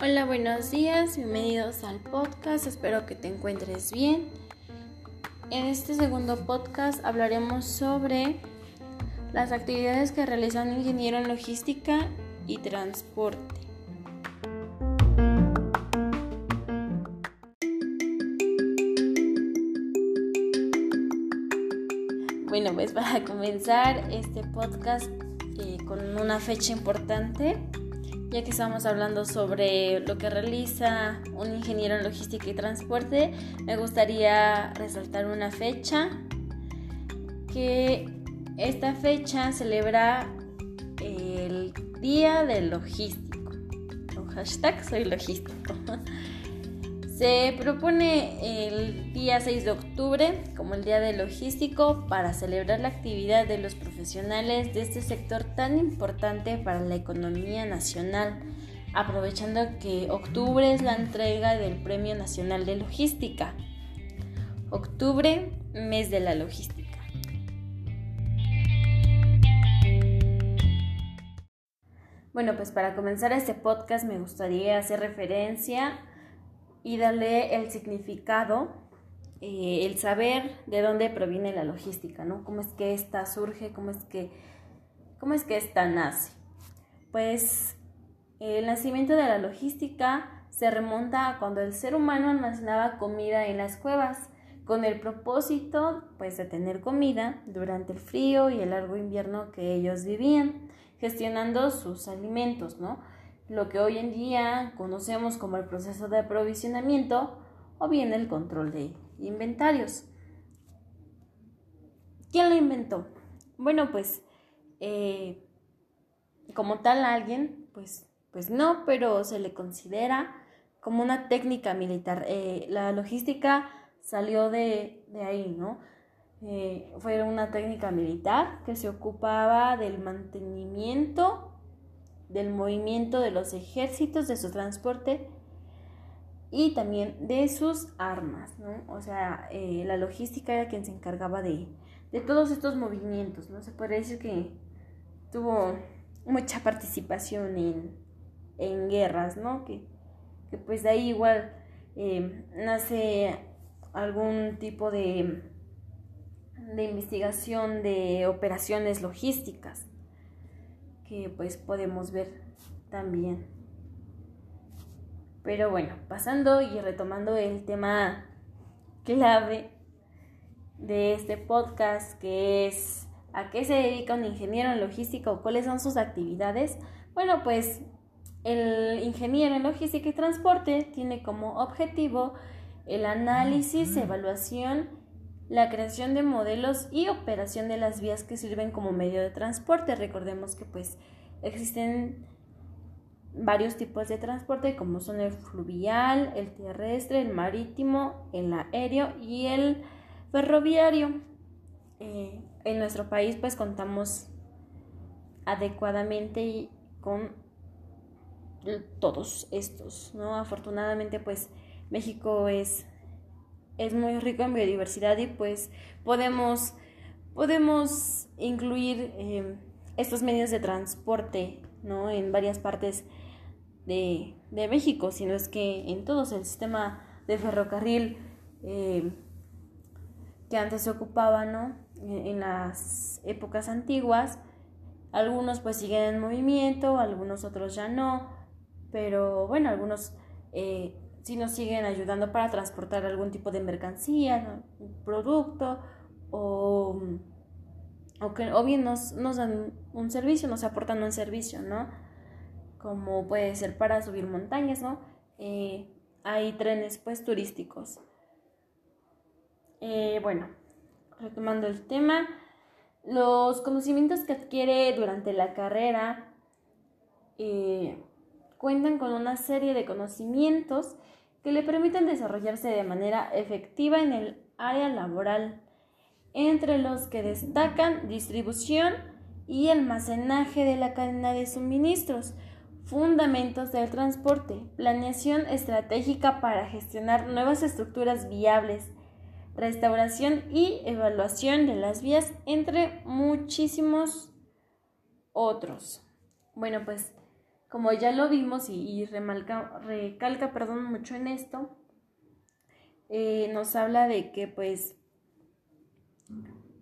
Hola, buenos días, bienvenidos al podcast, espero que te encuentres bien. En este segundo podcast hablaremos sobre las actividades que realiza un ingeniero en logística y transporte. Bueno, pues para comenzar este podcast eh, con una fecha importante, ya que estamos hablando sobre lo que realiza un ingeniero en logística y transporte, me gustaría resaltar una fecha que esta fecha celebra el Día del Logístico. Hashtag soy logístico. Se propone el día 6 de octubre como el Día del Logístico para celebrar la actividad de los profesionales de este sector tan importante para la economía nacional, aprovechando que octubre es la entrega del Premio Nacional de Logística. Octubre, mes de la logística. Bueno, pues para comenzar este podcast me gustaría hacer referencia y darle el significado, eh, el saber de dónde proviene la logística, ¿no? Cómo es que esta surge, cómo es que, cómo es que esta nace. Pues el nacimiento de la logística se remonta a cuando el ser humano almacenaba comida en las cuevas con el propósito pues de tener comida durante el frío y el largo invierno que ellos vivían, gestionando sus alimentos, ¿no? Lo que hoy en día conocemos como el proceso de aprovisionamiento o bien el control de inventarios. ¿Quién lo inventó? Bueno, pues eh, como tal alguien, pues, pues no, pero se le considera como una técnica militar. Eh, la logística salió de, ahí, ¿no? Eh, fue una técnica militar que se ocupaba del mantenimiento del movimiento de los ejércitos, de su transporte y también de sus armas, ¿no? O sea, eh, la logística era quien se encargaba de, de todos estos movimientos, ¿no? Se puede decir que tuvo mucha participación en, en guerras, ¿no? Que, que, pues de ahí igual eh, nace algún tipo de, de investigación de operaciones logísticas que pues podemos ver también. Pero bueno, pasando y retomando el tema clave de este podcast, que es a qué se dedica un ingeniero en logística o cuáles son sus actividades. Bueno, pues el ingeniero en logística y transporte tiene como objetivo el análisis, evaluación la creación de modelos y operación de las vías que sirven como medio de transporte. Recordemos que pues existen varios tipos de transporte como son el fluvial, el terrestre, el marítimo, el aéreo y el ferroviario. Eh, en nuestro país pues contamos adecuadamente con todos estos, ¿no? Afortunadamente pues México es es muy rico en biodiversidad y pues podemos, podemos incluir eh, estos medios de transporte ¿no? en varias partes de, México, sino es que en todos el sistema de ferrocarril eh, que antes se ocupaba ¿no? en, las épocas antiguas, algunos pues siguen en movimiento, algunos otros ya no, pero bueno, algunos eh, si nos siguen ayudando para transportar algún tipo de mercancía, producto o, o, que, o bien nos, nos, dan un servicio, nos aportan un servicio, ¿no? Como puede ser para subir montañas, ¿no? Eh, hay trenes pues turísticos. Eh, bueno, retomando el tema, los conocimientos que adquiere durante la carrera eh, cuentan con una serie de conocimientos que le permiten desarrollarse de manera efectiva en el área laboral, entre los que destacan distribución y almacenaje de la cadena de suministros, fundamentos del transporte, planeación estratégica para gestionar nuevas estructuras viables, restauración y evaluación de las vías, entre muchísimos otros. Bueno, pues como ya lo vimos y, recalca perdón, mucho en esto, eh, nos habla de que pues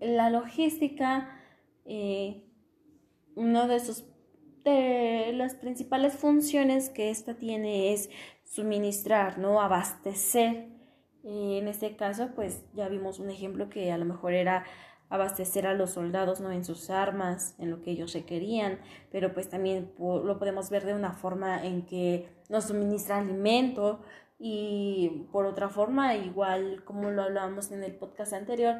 la logística, eh, uno de sus de las principales funciones que esta tiene es suministrar, ¿no? Abastecer. Eh, en este caso, pues ya vimos un ejemplo que a lo mejor era abastecer a los soldados no en sus armas, en lo que ellos requerían, pero pues también lo podemos ver de una forma en que nos suministra alimento y por otra forma, igual como lo hablábamos en el podcast anterior,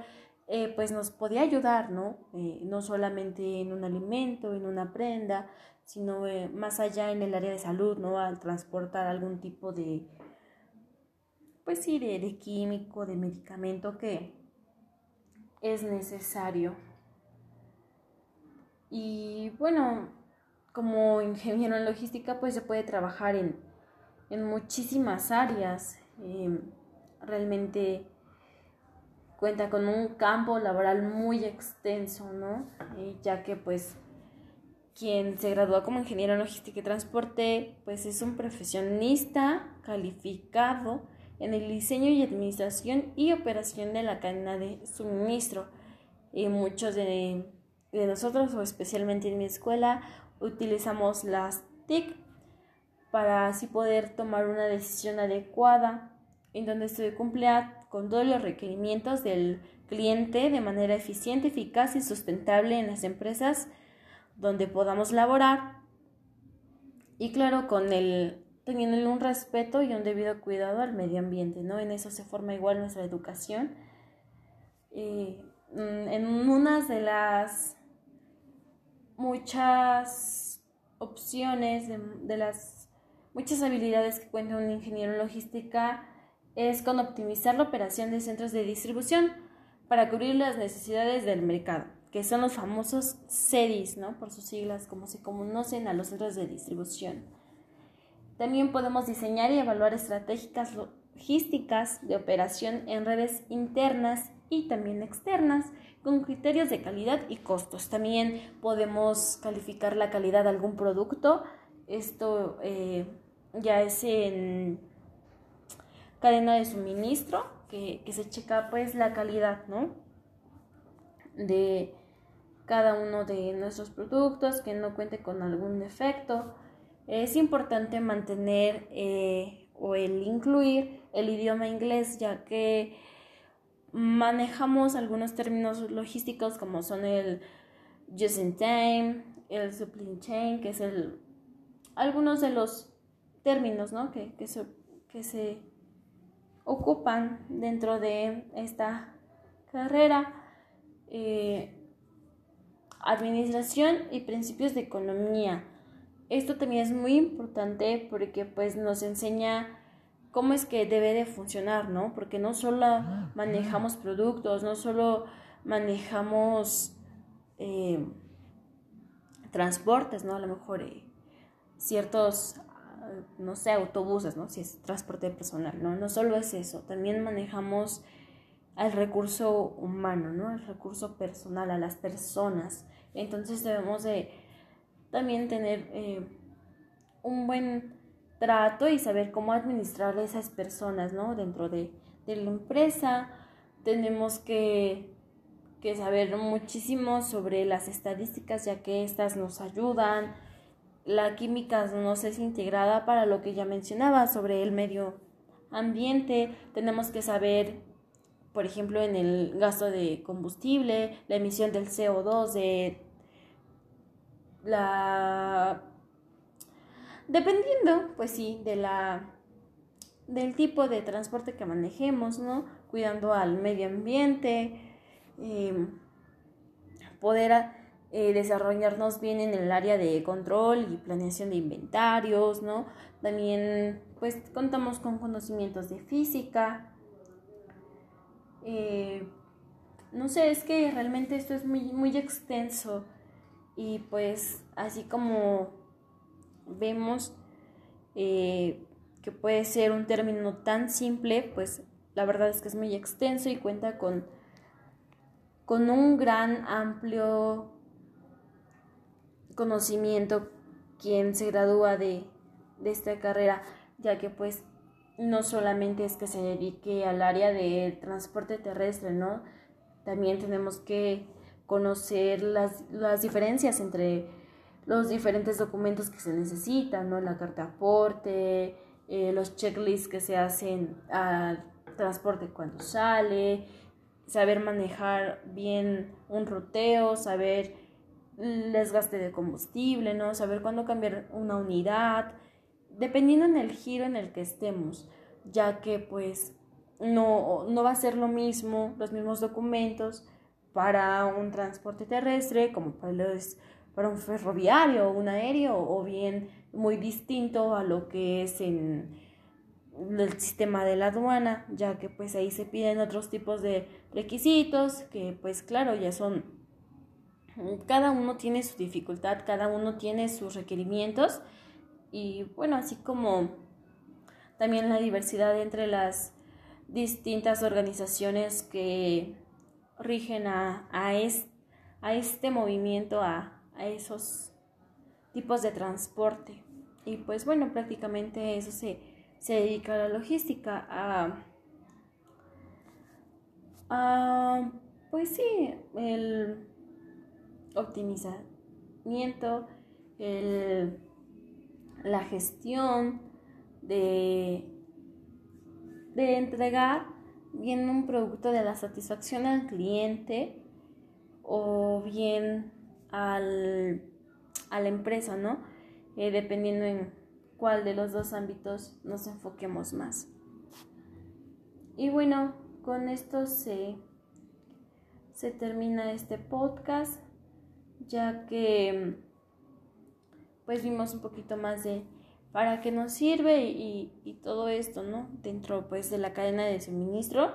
eh, pues nos podía ayudar, ¿no? Eh, no solamente en un alimento, en una prenda, sino eh, más allá en el área de salud, ¿no? Al transportar algún tipo de, pues sí, de químico, de medicamento que, es necesario. Y bueno, como ingeniero en logística, pues se puede trabajar en, muchísimas áreas. Em, realmente cuenta con un campo laboral muy extenso, ¿no? ya que pues quien se gradúa como ingeniero en logística y transporte, pues es un profesionista calificado en el diseño y administración y operación de la cadena de suministro. Y muchos de, nosotros, o especialmente en mi escuela, utilizamos las TIC para así poder tomar una decisión adecuada en donde se cumpla con todos los requerimientos del cliente de manera eficiente, eficaz y sustentable en las empresas donde podamos laborar y claro con el teniendo un respeto y un debido cuidado al medio ambiente, ¿no? En eso se forma igual nuestra educación. Mm, en unas de las muchas opciones, de, las muchas habilidades que cuenta un ingeniero en logística, es con optimizar la operación de centros de distribución para cubrir las necesidades del mercado, que son los famosos CEDIS, ¿no? Por sus siglas, como se conocen a los centros de distribución. También podemos diseñar y evaluar estratégicas logísticas de operación en redes internas y también externas con criterios de calidad y costos. También podemos calificar la calidad de algún producto. Esto eh, ya es en cadena de suministro, que, que, se checa pues la calidad, ¿no? De cada uno de nuestros productos, que no cuente con algún defecto es importante mantener eh, o el incluir el idioma inglés ya que manejamos algunos términos logísticos como son el just in time, el supply chain, que es el algunos de los términos ¿no? que, que, se, que se ocupan dentro de esta carrera. Eh, administración y principios de economía. Esto también es muy importante porque pues nos enseña cómo es que debe de funcionar, ¿no? Porque no solo manejamos productos, no solo manejamos eh, transportes, ¿no? A lo mejor eh, ciertos, ah, no sé, autobuses, ¿no? Si es transporte personal, ¿no? No solo es eso, también manejamos al recurso humano, ¿no? El recurso personal, a las personas. Entonces debemos de también tener eh, un buen trato y saber cómo administrar a esas personas, ¿no? Dentro de, la empresa tenemos que, que, saber muchísimo sobre las estadísticas, ya que estas nos ayudan. La química nos es integrada para lo que ya mencionaba sobre el medio ambiente. Tenemos que saber, por ejemplo, en el gasto de combustible, la emisión del CO2, de la dependiendo pues sí de la del tipo de transporte que manejemos no cuidando al medio ambiente em, poder eh, desarrollarnos bien en el área de control y planeación de inventarios no también pues contamos con conocimientos de física. Eh, no sé es que realmente esto es muy muy extenso y pues así como vemos eh, que puede ser un término tan simple, pues la verdad es que es muy extenso y cuenta con, con un gran amplio conocimiento quien se gradúa de, de esta carrera, ya que pues no solamente es que se dedique al área del transporte terrestre, ¿no? También tenemos que conocer las, las diferencias entre los diferentes documentos que se necesitan, ¿no? La carta aporte, eh, los checklists que se hacen al transporte cuando sale, saber manejar bien un ruteo, saber el desgaste de combustible, ¿no? Saber cuándo cambiar una unidad, dependiendo en el giro en el que estemos, ya que pues no, no va a ser lo mismo, los mismos documentos para un transporte terrestre como para, los, para un ferroviario o un aéreo o bien muy distinto a lo que es en el sistema de la aduana, ya que pues ahí se piden otros tipos de requisitos que pues claro ya son cada uno tiene su dificultad, cada uno tiene sus requerimientos y bueno, así como también la diversidad entre las distintas organizaciones que rigen a, a, este movimiento, a, a esos tipos de transporte. Y pues bueno, prácticamente eso se, se dedica a la logística, a, a pues sí, el optimizamiento, el la gestión de, de entregar bien un producto de la satisfacción al cliente o bien al, a la empresa, ¿no? Eh, dependiendo en cuál de los dos ámbitos nos enfoquemos más. Y bueno, con esto se, se termina este podcast, ya que pues vimos un poquito más de para qué nos sirve y, todo esto, ¿no? Dentro pues de la cadena de suministro.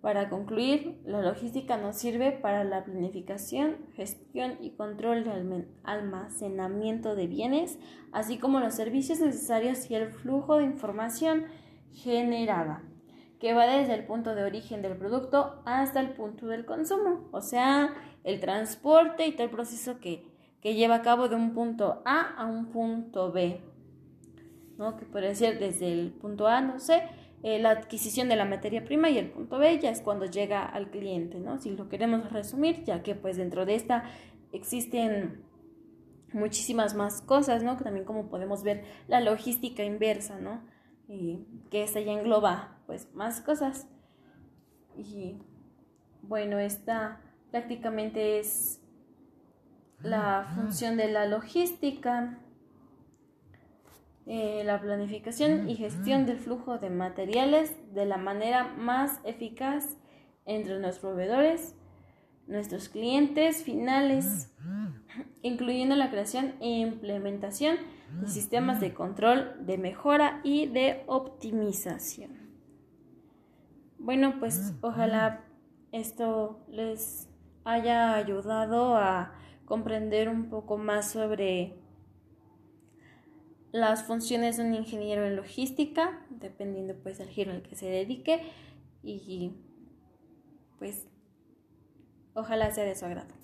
Para concluir, la logística nos sirve para la planificación, gestión y control del almacenamiento de bienes, así como los servicios necesarios y el flujo de información generada, que va desde el punto de origen del producto hasta el punto del consumo, o sea, el transporte y todo el proceso que que lleva a cabo de un punto A a un punto B, ¿no? que puede ser desde el punto A, no sé, eh, la adquisición de la materia prima y el punto B ya es cuando llega al cliente, ¿no? si lo queremos resumir, ya que pues dentro de esta existen muchísimas más cosas, ¿no? También como podemos ver la logística inversa, ¿no? Y que esta ya engloba pues más cosas. Y bueno, esta prácticamente es la función de la logística, eh, la planificación y gestión del flujo de materiales de la manera más eficaz entre los proveedores, nuestros clientes finales, incluyendo la creación e implementación de sistemas de control, de mejora y de optimización. Bueno, pues ojalá esto les haya ayudado a comprender un poco más sobre las funciones de un ingeniero en logística, dependiendo pues del giro al que se dedique y pues ojalá sea de su agrado.